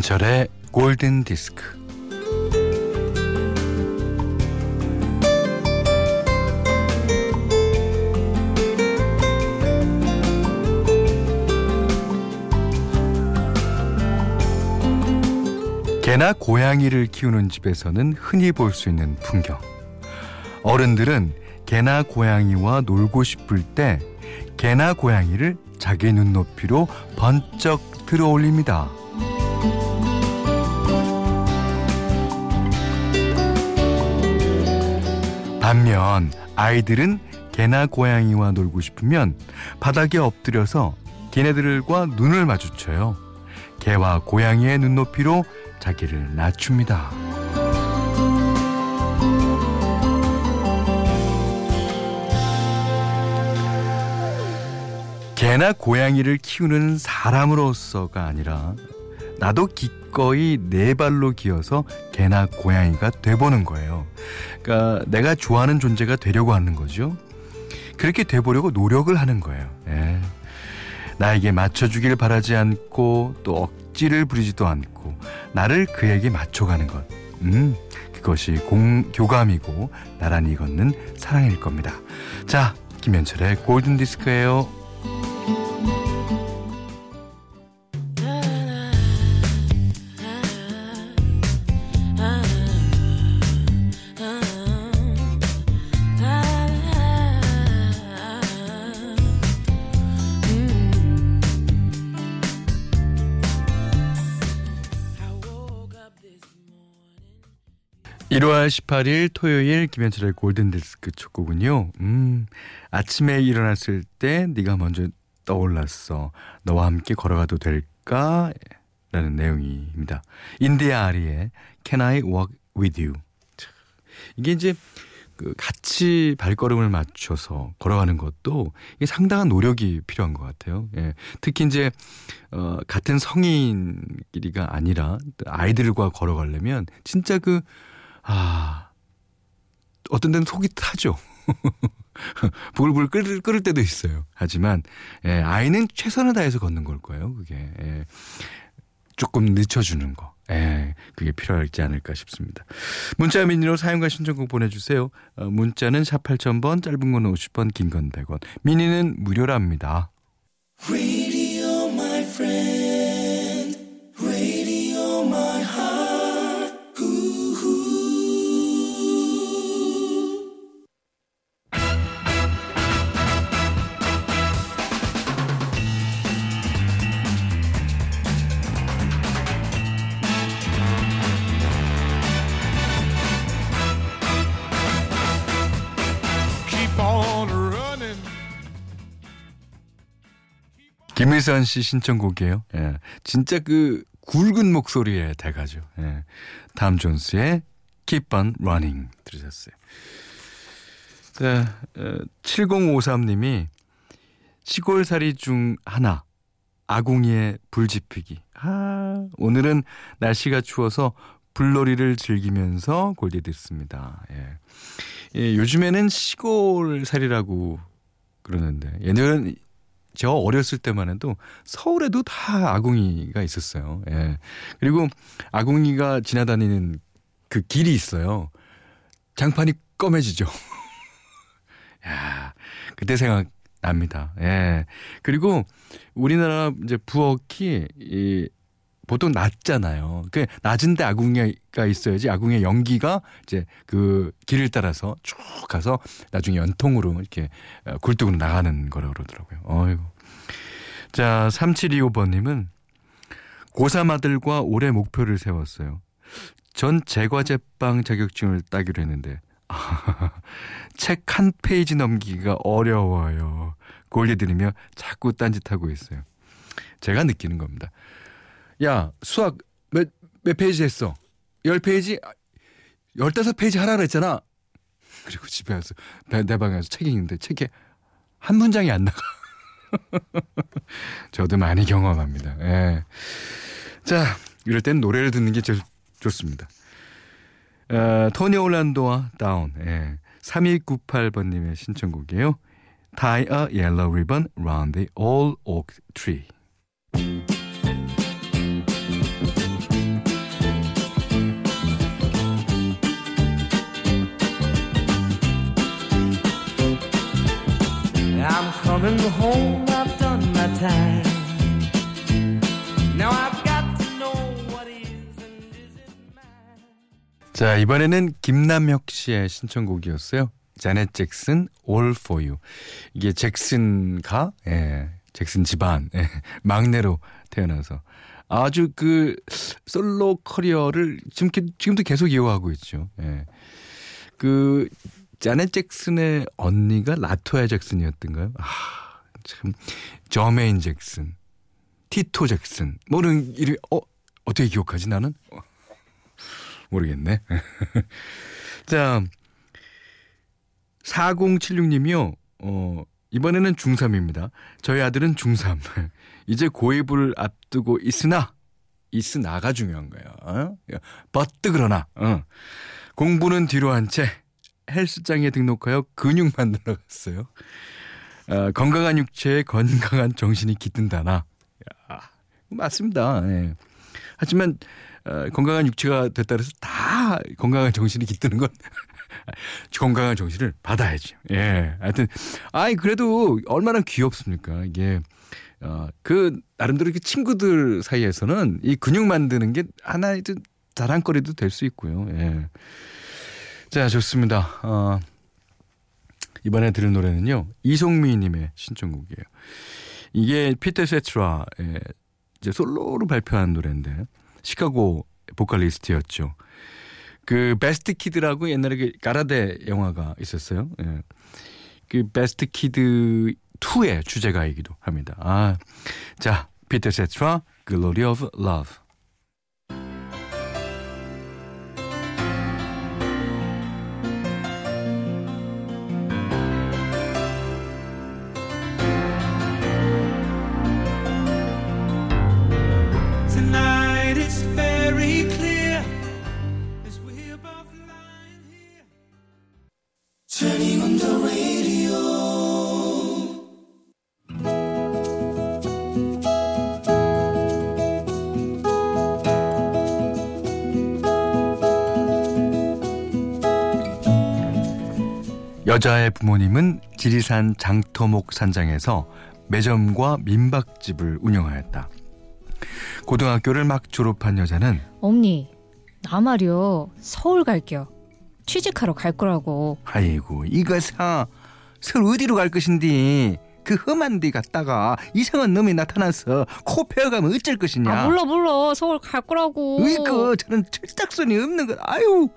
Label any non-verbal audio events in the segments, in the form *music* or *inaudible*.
김현철의 골든 디스크. 개나 고양이를 키우는 집에서는 흔히 볼 수 있는 풍경. 어른들은 개나 고양이와 놀고 싶을 때 개나 고양이를 자기 눈높이로 번쩍 들어 올립니다. 반면 아이들은 개나 고양이와 놀고 싶으면 바닥에 엎드려서 걔네들과 눈을 마주쳐요. 개와 고양이의 눈높이로 자기를 낮춥니다. 개나 고양이를 키우는 사람으로서가 아니라 나도 기꺼이 네 발로 기어서 개나 고양이가 돼보는 거예요. 그러니까 내가 좋아하는 존재가 되려고 하는 거죠. 그렇게 돼보려고 노력을 하는 거예요. 예. 나에게 맞춰주길 바라지 않고 또 억지를 부리지도 않고 나를 그에게 맞춰가는 것. 음, 그것이 공, 교감이고 나란히 걷는 사랑일 겁니다. 자, 김현철의 골든디스크예요. 18일) 토요일 김현철의 골든디스크 첫 곡은요. 음 아침에 일어났을 때 네가 먼저 떠올랐어. 너와 함께 걸어가도 될까? 라는 내용입니다. 인디아 아리의 Can I Walk With You? 이게 이제 그 같이 발걸음을 맞춰서 걸어가는 것도 이게 상당한 노력이 필요한 것 같아요. 예. 특히 이제 어 같은 성인끼리가 아니라 아이들과 걸어가려면 진짜 그 아, 어떤 데는 속이 타죠. *laughs* 부글부글 끓을, 끓을 때도 있어요. 하지만, 예, 아이는 최선을 다해서 걷는 걸 거예요, 그게. 예, 조금 늦춰주는 거. 예, 그게 필요하지 않을까 싶습니다. 문자 미니로 사용과 신청곡 보내주세요. 어, 문자는 샵 8000번, 짧은 건 50번, 긴 건 100원. 미니는 무료랍니다. 김일선 씨 신청곡이에요. 예. 진짜 그 굵은 목소리의 대가죠. 예. 다음 존스의 Keep on Running 들으셨어요. 네, 7053님이 시골살이 중 하나 아궁이에 불 지피기. 아, 오늘은 날씨가 추워서 불놀이를 즐기면서 골디 듣습니다. 예. 예, 요즘에는 시골살이라고 그러는데 예전에는 저 어렸을 때만 해도 서울에도 다 아궁이가 있었어요. 예. 그리고 아궁이가 지나다니는 그 길이 있어요. 장판이 검해지죠. *laughs* 야, 그때 생각 납니다. 예. 그리고 우리나라 이제 부엌이 이 보통 낮잖아요. 그 낮은데 아궁이가 있어야지 아궁이의 연기가 이제 그 길을 따라서 쭉 가서 나중에 연통으로 이렇게 어, 굴뚝으로 나가는 거라고 그러더라고요. 어이구. 자, 3725번님은 고3 아들과 올해 목표를 세웠어요. 전 제과제빵 자격증을 따기로 했는데 *laughs* 책 한 페이지 넘기기가 어려워요. 골디 들으며 자꾸 딴짓하고 있어요. 제가 느끼는 겁니다. 야, 수학 몇, 몇 페이지 했어? 10페이지? 15페이지 하라 그랬잖아. *laughs* 그리고 집에 와서 내 방에 와서 책 읽는데 책에 한 문장이 안 나가. *laughs* 저도 많이 경험합니다. 예. 자, 이럴 땐 노래를 듣는 게 제일 좋습니다. 어, 토니 올란도와 다운. 예. 3298번님의 신청곡이에요. Tie a yellow ribbon round the old oak tree. Coming home, I've done my time. Now I've got to know what is and isn't mine. 자, 이번에는 김남혁 씨의 신청곡이었어요. 자넷 잭슨 All For You. 이게 잭슨가 예. 잭슨 집안 예. 막내로 태어나서 아주 그 솔로 커리어를 지금 지금도 계속 이어가고 있죠. 예. 그 자넷 잭슨의 언니가 라토야 잭슨이었던가요? 아, 참 저메인 잭슨, 티토 잭슨 뭐는 이름 어 어떻게 기억하지 나는? 어, 모르겠네. *laughs* 자, 4076님이요. 어, 이번에는 중3입니다. 저희 아들은 중3. *laughs* 이제 고2을 앞두고 있으나, 있으나가 중요한 거예요. 어? 버뜨 그러나, 어. 공부는 뒤로 한 채 헬스장에 등록하여 근육 만들어 갔어요. 어, 건강한 육체에 건강한 정신이 깃든다나. 야, 맞습니다. 예. 하지만 어, 건강한 육체가 됐다 그래서 다 건강한 정신이 깃드는 건 *laughs* 건강한 정신을 받아야지. 예. 하여튼, 아이, 그래도 얼마나 귀엽습니까? 이게, 어, 그, 나름대로 이렇게 친구들 사이에서는 이 근육 만드는 게 하나의 자랑거리도 될 수 있고요. 예. 자, 좋습니다. 어, 이번에 들을 노래는요, 이송미 님의 신청곡이에요. 이게 피터 세테라, 이제 솔로로 발표한 노래인데, 시카고 보컬리스트였죠. 그 베스트 키드라고 옛날에 그 가라데 영화가 있었어요. 예. 그 베스트 키드 2의 주제가이기도 합니다. 아, 자, 피터 세트라, Glory of Love. 여자의 부모님은 지리산 장터목 산장에서 매점과 민박집을 운영하였다. 고등학교를 막 졸업한 여자는 언니, 나 말이요. 서울 갈게요. 취직하러 갈 거라고. 아이고, 이거사 서울 어디로 갈 것인데 그 험한 데 갔다가 이상한 놈이 나타나서 코 베어가면 어쩔 것이냐. 아, 몰라 몰라. 서울 갈 거라고. 으이그 저는 철딱선이 없는 거. 아유,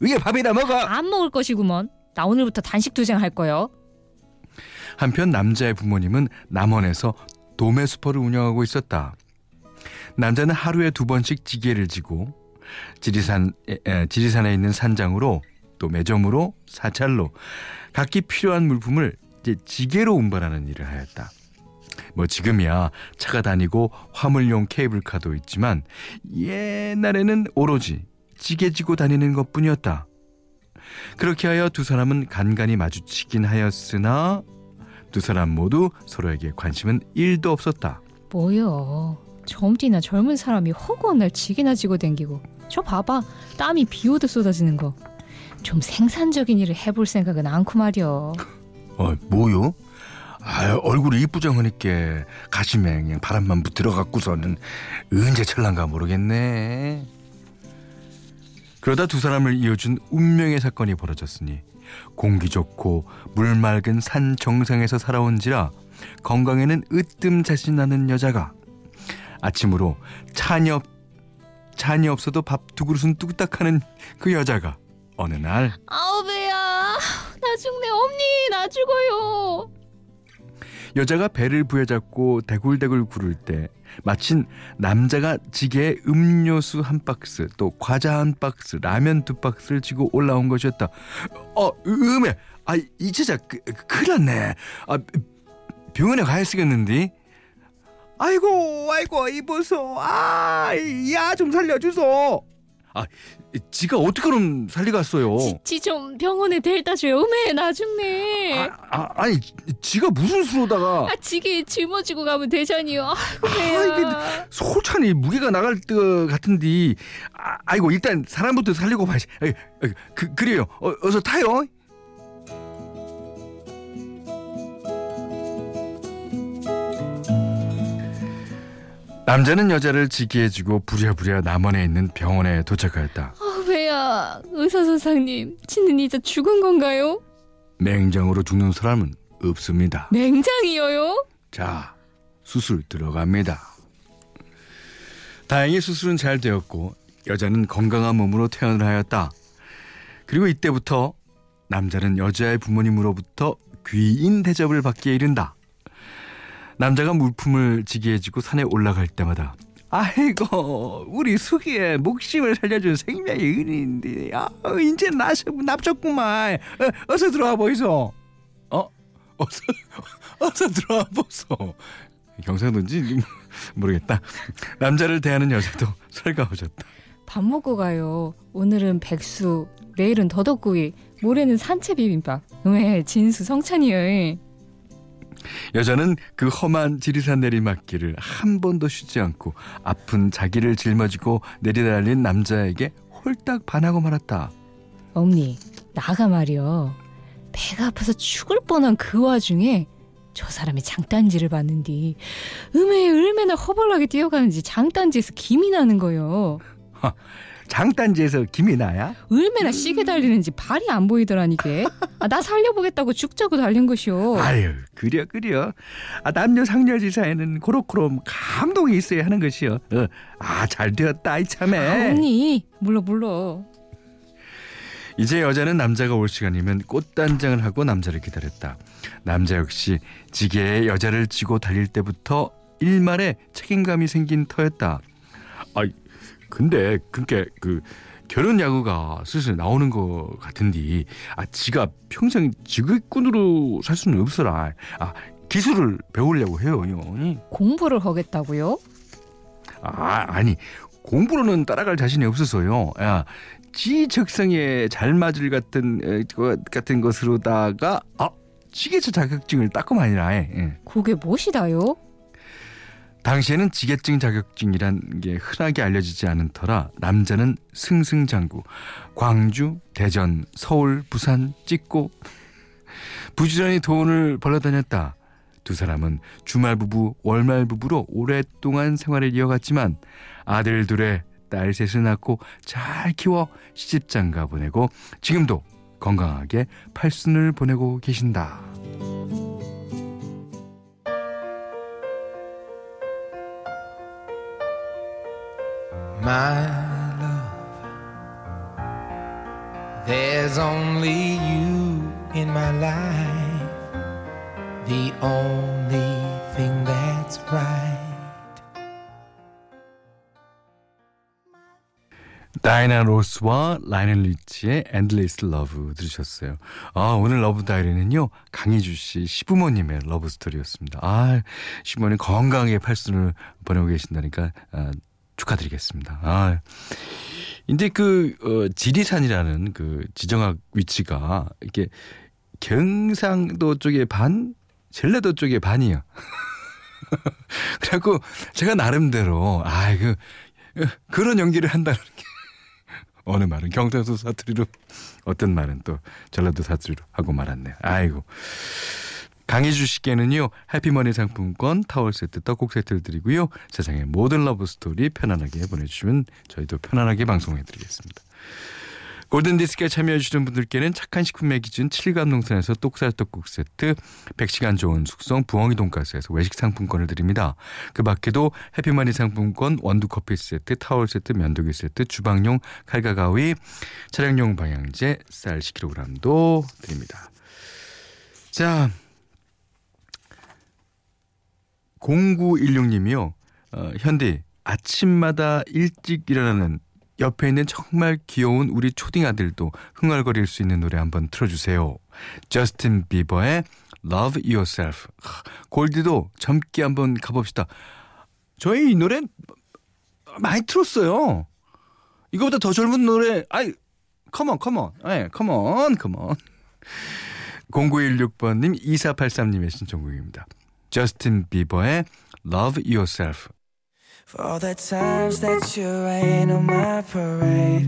위에 밥이나 먹어. 안 먹을 것이구먼. 나 오늘부터 단식 투쟁 할 거요. 한편 남자의 부모님은 남원에서 도매 수퍼를 운영하고 있었다. 남자는 하루에 두 번씩 지게를 지고 지리산 에, 지리산에 있는 산장으로 또 매점으로 사찰로 각기 필요한 물품을 이제 지게로 운반하는 일을 하였다. 뭐 지금이야 차가 다니고 화물용 케이블카도 있지만 옛날에는 오로지 지게 지고 다니는 것뿐이었다. 그렇게 하여 두 사람은 간간히 마주치긴 하였으나 두 사람 모두 서로에게 관심은 1도 없었다. 뭐여? 젊디나 젊은 사람이 허구한 날 지게나 지고 댕기고 저 봐봐 땀이 비 오듯 쏟아지는 거. 좀 생산적인 일을 해볼 생각은 않고 말이여. 어, 뭐요? 아, 얼굴이 이쁘장하니까 가심에 그냥 바람만 들어갖고서는 언제 철난가 모르겠네. 그러다 두 사람을 이어준 운명의 사건이 벌어졌으니 공기 좋고 물 맑은 산 정상에서 살아온지라 건강에는 으뜸 자신 나는 여자가 아침으로 찬이 없 찬이 없어도 밥 두 그릇은 뚝딱하는 그 여자가 어느 날 아우 배야 나 죽네 엄니 나 죽어요 여자가 배를 부여잡고 대굴대굴 구를 때 마침 남자가 지게에 음료수 한 박스 또 과자 한 박스 라면 두 박스를 지고 올라온 것이었다. 어 음에 아이 제자 그, 큰일 났네. 아 병원에 가야 쓰겠는데. 아이고 아이고 이보소 아야 좀 살려주소. 아 지가 어떻게 그럼 살리갔어요? 지 좀 병원에 데려다 줘요. 음에 나 죽네. 아, 아 아 니 지가 무슨 수로다가? 아 지게 짊어지고 가면 되잖니요. 아이고 아, 소찬이 무게가 나갈 것 같은데. 아, 아이고 일단 사람부터 살리고 봐야지. 아이, 아이, 그 그래요. 어, 어서 타요. 남자는 여자를 지기해주고 부랴부랴 남원에 있는 병원에 도착하였다. 아, 왜야? 의사 선생님, 지는 이제 죽은 건가요? 맹장으로 죽는 사람은 없습니다. 맹장이요요? 자, 수술 들어갑니다. 다행히 수술은 잘 되었고 여자는 건강한 몸으로 퇴원을 하였다. 그리고 이때부터 남자는 여자의 부모님으로부터 귀인 대접을 받기에 이른다. 남자가 물품을 지게해주고 산에 올라갈 때마다 아이고 우리 수기의 목심을 살려준 생명의 은인인데. 아 이제 나서 납작구만. 어, 어서 들어와 보이소. 어? 어서 어서 들어와 보소. 경상도인지 모르겠다. 남자를 대하는 여자도 설가오셨다. 밥 먹고 가요. 오늘은 백수, 내일은 더덕구이, 모레는 산채 비빔밥. 왜 진수 성찬이요? 여자는 그 험한 지리산 내리막길을 한 번도 쉬지 않고 아픈 자기를 짊어지고 내리달린 남자에게 홀딱 반하고 말았다. 어머니, 나가 말이여. 배가 아파서 죽을 뻔한 그 와중에 저 사람이 장단지를 봤는디 음에 얼마나 허벌나게 뛰어가는지 장단지에서 김이 나는 거요. *laughs* 장단지에서 김이 나야? 얼마나 시계 달리는지 발이 안 보이더라니게. 아, 나 살려보겠다고 죽자고 달린 것이오. 아유 그려 그려 아, 남녀 상렬지사에는 고로코롬 감동이 있어야 하는 것이요 어, 아 잘 되었다 이 참에 아, 언니, 물러 물러. 이제 여자는 남자가 올 시간이면 꽃단장을 하고 남자를 기다렸다. 남자 역시 지게에 여자를 쥐고 달릴 때부터 일말의 책임감이 생긴 터였다. 아, 근데 그게 그 결혼 야구가 슬슬 나오는 것 같은데 아 지가 평생 지휘꾼으로 살 수는 없어라. 아 기술을 배우려고 해요. 이. 공부를 하겠다고요? 아 아니 공부로는 따라갈 자신이 없어서요. 야, 지 적성에 잘 맞을 같은 같은 것으로다가 아 지게차 자격증을 따고만이라 해. 예. 그게 무엇이다요? 당시에는 지게증 자격증이란 게 흔하게 알려지지 않은 터라 남자는 승승장구 광주, 대전, 서울, 부산 찍고 부지런히 돈을 벌러 다녔다. 두 사람은 주말 부부, 월말 부부로 오랫동안 생활을 이어갔지만 아들 둘에 딸 셋을 낳고 잘 키워 시집장가 보내고 지금도 건강하게 팔순을 보내고 계신다. My love, there's only you in my life, the only thing that's right. 다이애나 로스와 라이오넬 리치의 Endless Love 들으셨어요. 아, 오늘 러브 다이어리는요, 강희주 씨 시부모님의 러브 스토리였습니다. 아, 시부모님 건강하게 팔순을 보내고 계신다니까, 아, 축하드리겠습니다. 아, 이제 그, 어, 지리산이라는 그 지정학 위치가 이렇게 경상도 쪽에 반, 전라도 쪽에 반이요. *laughs* 그래갖고 제가 나름대로, 아, 그, 그런 연기를 한다는 게. *laughs* 어느 말은 경상도 사투리로 어떤 말은 또 전라도 사투리로 하고 말았네요. 아이고. 강희주 씨께는요 해피머니 상품권 타월 세트 떡국 세트를 드리고요 세상의 모든 러브 스토리 편안하게 보내주시면 저희도 편안하게 방송해드리겠습니다. 골든디스크에 참여해주시는 분들께는 착한 식품의 기준 칠갑농산에서 똑살떡국 세트, 100시간 저온 숙성 부엉이 돈가스에서 외식 상품권을 드립니다. 그 밖에도 해피머니 상품권, 원두커피 세트, 타월 세트, 면도기 세트, 주방용 칼과 가위, 차량용 방향제, 쌀 10kg도 드립니다. 자, 0916님이요. 어, 현디, 아침마다 일찍 일어나는 옆에 있는 정말 귀여운 우리 초딩 아들도 흥얼거릴 수 있는 노래 한번 틀어주세요. 저스틴 비버의 Love Yourself. 골디도 젊게 한번 가봅시다. 저희 이 노래 많이 틀었어요. 이거보다 더 젊은 노래, 아이, 컴온, 컴온, 예, 컴온, 컴온. 0916번님, 2483님의 신청곡입니다. 저스틴 비버의 Love Yourself. For all the times that you rain on my parade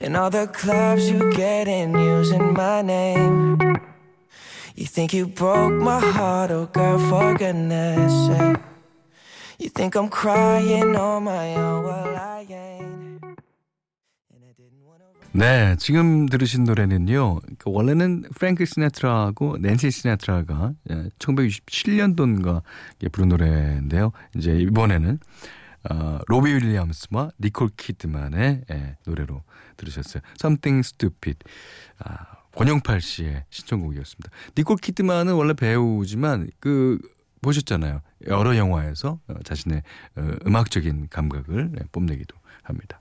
And all the clubs you get in using my name You think you broke my heart, oh girl, for goodness sake You think think I'm crying on my own. Well, I 네, 지금 들으신 노래는요. 그 원래는 프랭크 시나트라하고 낸시 시나트라가 1967년도인가 부른 노래인데요. 이제 이번에는 어, 로비 윌리엄스와 니콜 키드만의 예, 노래로 들으셨어요. Something Stupid. 아, 권영팔 씨의 신청곡이었습니다. 니콜 키드만은 원래 배우지만 그 보셨잖아요. 여러 영화에서 어, 자신의 어, 음악적인 감각을 예, 뽐내기도 합니다.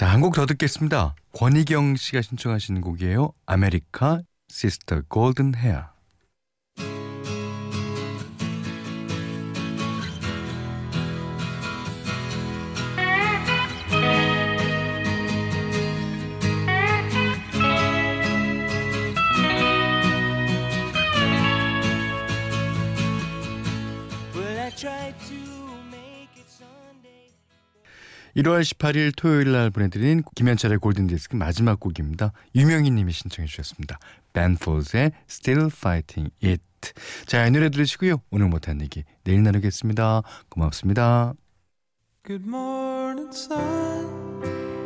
자, 한 곡 더 듣겠습니다. 권희경 씨가 신청하신 곡이에요. 아메리카 시스터 골든 헤어. 1월 18일 토요일 날 보내드린 김현철의 골든디스크 마지막 곡입니다. 유명희 님이 신청해 주셨습니다. 벤폴즈의 Still Fighting It. 자, 이 노래 들으시고요. 오늘 못한 얘기 내일 나누겠습니다. 고맙습니다. Good morning, sun.